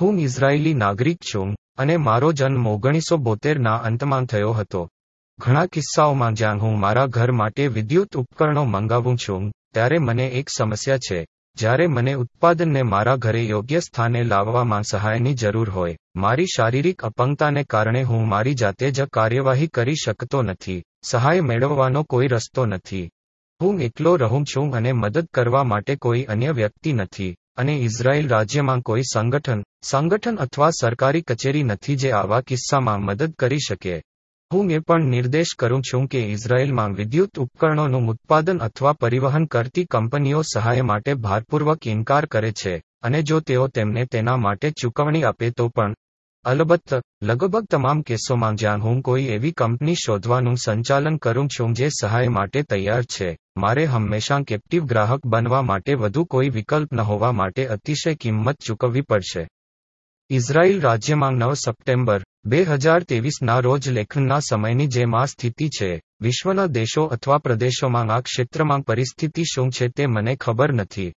હું ઇઝરાયેલી નાગરિક છું અને મારો જન્મ ઓગણીસો બોતેરના અંતમાં થયો હતો. ઘણા કિસ્સાઓમાં જ્યાં હું મારા ઘર માટે વિદ્યુત ઉપકરણો મંગાવું છું, ત્યારે મને એક સમસ્યા છે, જ્યારે મને ઉત્પાદનને મારા ઘરે યોગ્ય સ્થાને લાવવામાં સહાયની જરૂર હોય. મારી શારીરિક અપંગતાને કારણે હું મારી જાતે જ કાર્યવાહી કરી શકતો નથી, સહાય મેળવવાનો કોઈ રસ્તો નથી. હું એકલો રહું છું અને મદદ કરવા માટે કોઈ અન્ય વ્યક્તિ નથી. અને ઇઝરાયલ રાજ્યમાં કોઈ સંગઠન સંગઠન અથવા સરકારી કચેરી નથી જે આવા કિસ્સામાં મદદ કરી શકે. હું એ પણ નિર્દેશ કરું છું કે ઇઝરાયેલમાં વિદ્યુત ઉપકરણોનું ઉત્પાદન અથવા પરિવહન કરતી કંપનીઓ સહાય માટે ભારપૂર્વક ઇનકાર કરે છે, અને જો તેઓ તેમને તેના માટે ચૂકવણી આપે તો પણ અલબત્ત, લગભગ તમામ કેસોમાં જ્યાં હું કોઈ એવી કંપની શોધવાનું સંચાલન કરું છું જે સહાય માટે તૈયાર છે, મારે હંમેશા કેપ્ટિવ ગ્રાહક બનવા માટે વધુ કોઈ વિકલ્પ ન હોવા માટે અતિશય કિંમત ચૂકવવી પડશે. ઇઝરાયેલ રાજ્યમાં નવ સપ્ટેમ્બર, બે હજાર તેવીસના રોજ લેખનના સમયની જેમ આ સ્થિતિ છે, વિશ્વના દેશો અથવા પ્રદેશોમાં આ ક્ષેત્રમાં પરિસ્થિતિ શું છે તે મને ખબર નથી.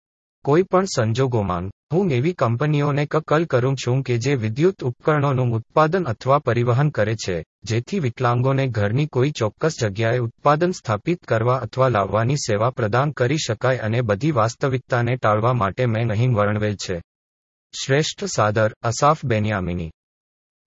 કોઈ પણ સંજોગોમાં, હું એવી કંપનીઓને કકલ કરું છું કે જે વિદ્યુત ઉપકરણોનું ઉત્પાદન અથવા પરિવહન કરે છે, જેથી વિકલાંગોને ઘરની કોઈ ચોક્કસ જગ્યાએ ઉત્પાદન સ્થાપિત કરવા અથવા લાવવાની સેવા પ્રદાન કરી શકાય અને બધી વાસ્તવિકતાને ટાળવા માટે મેં અહીં વર્ણવેલ છે. શ્રેષ્ઠ સાદર અસાફ બેન્યામિની.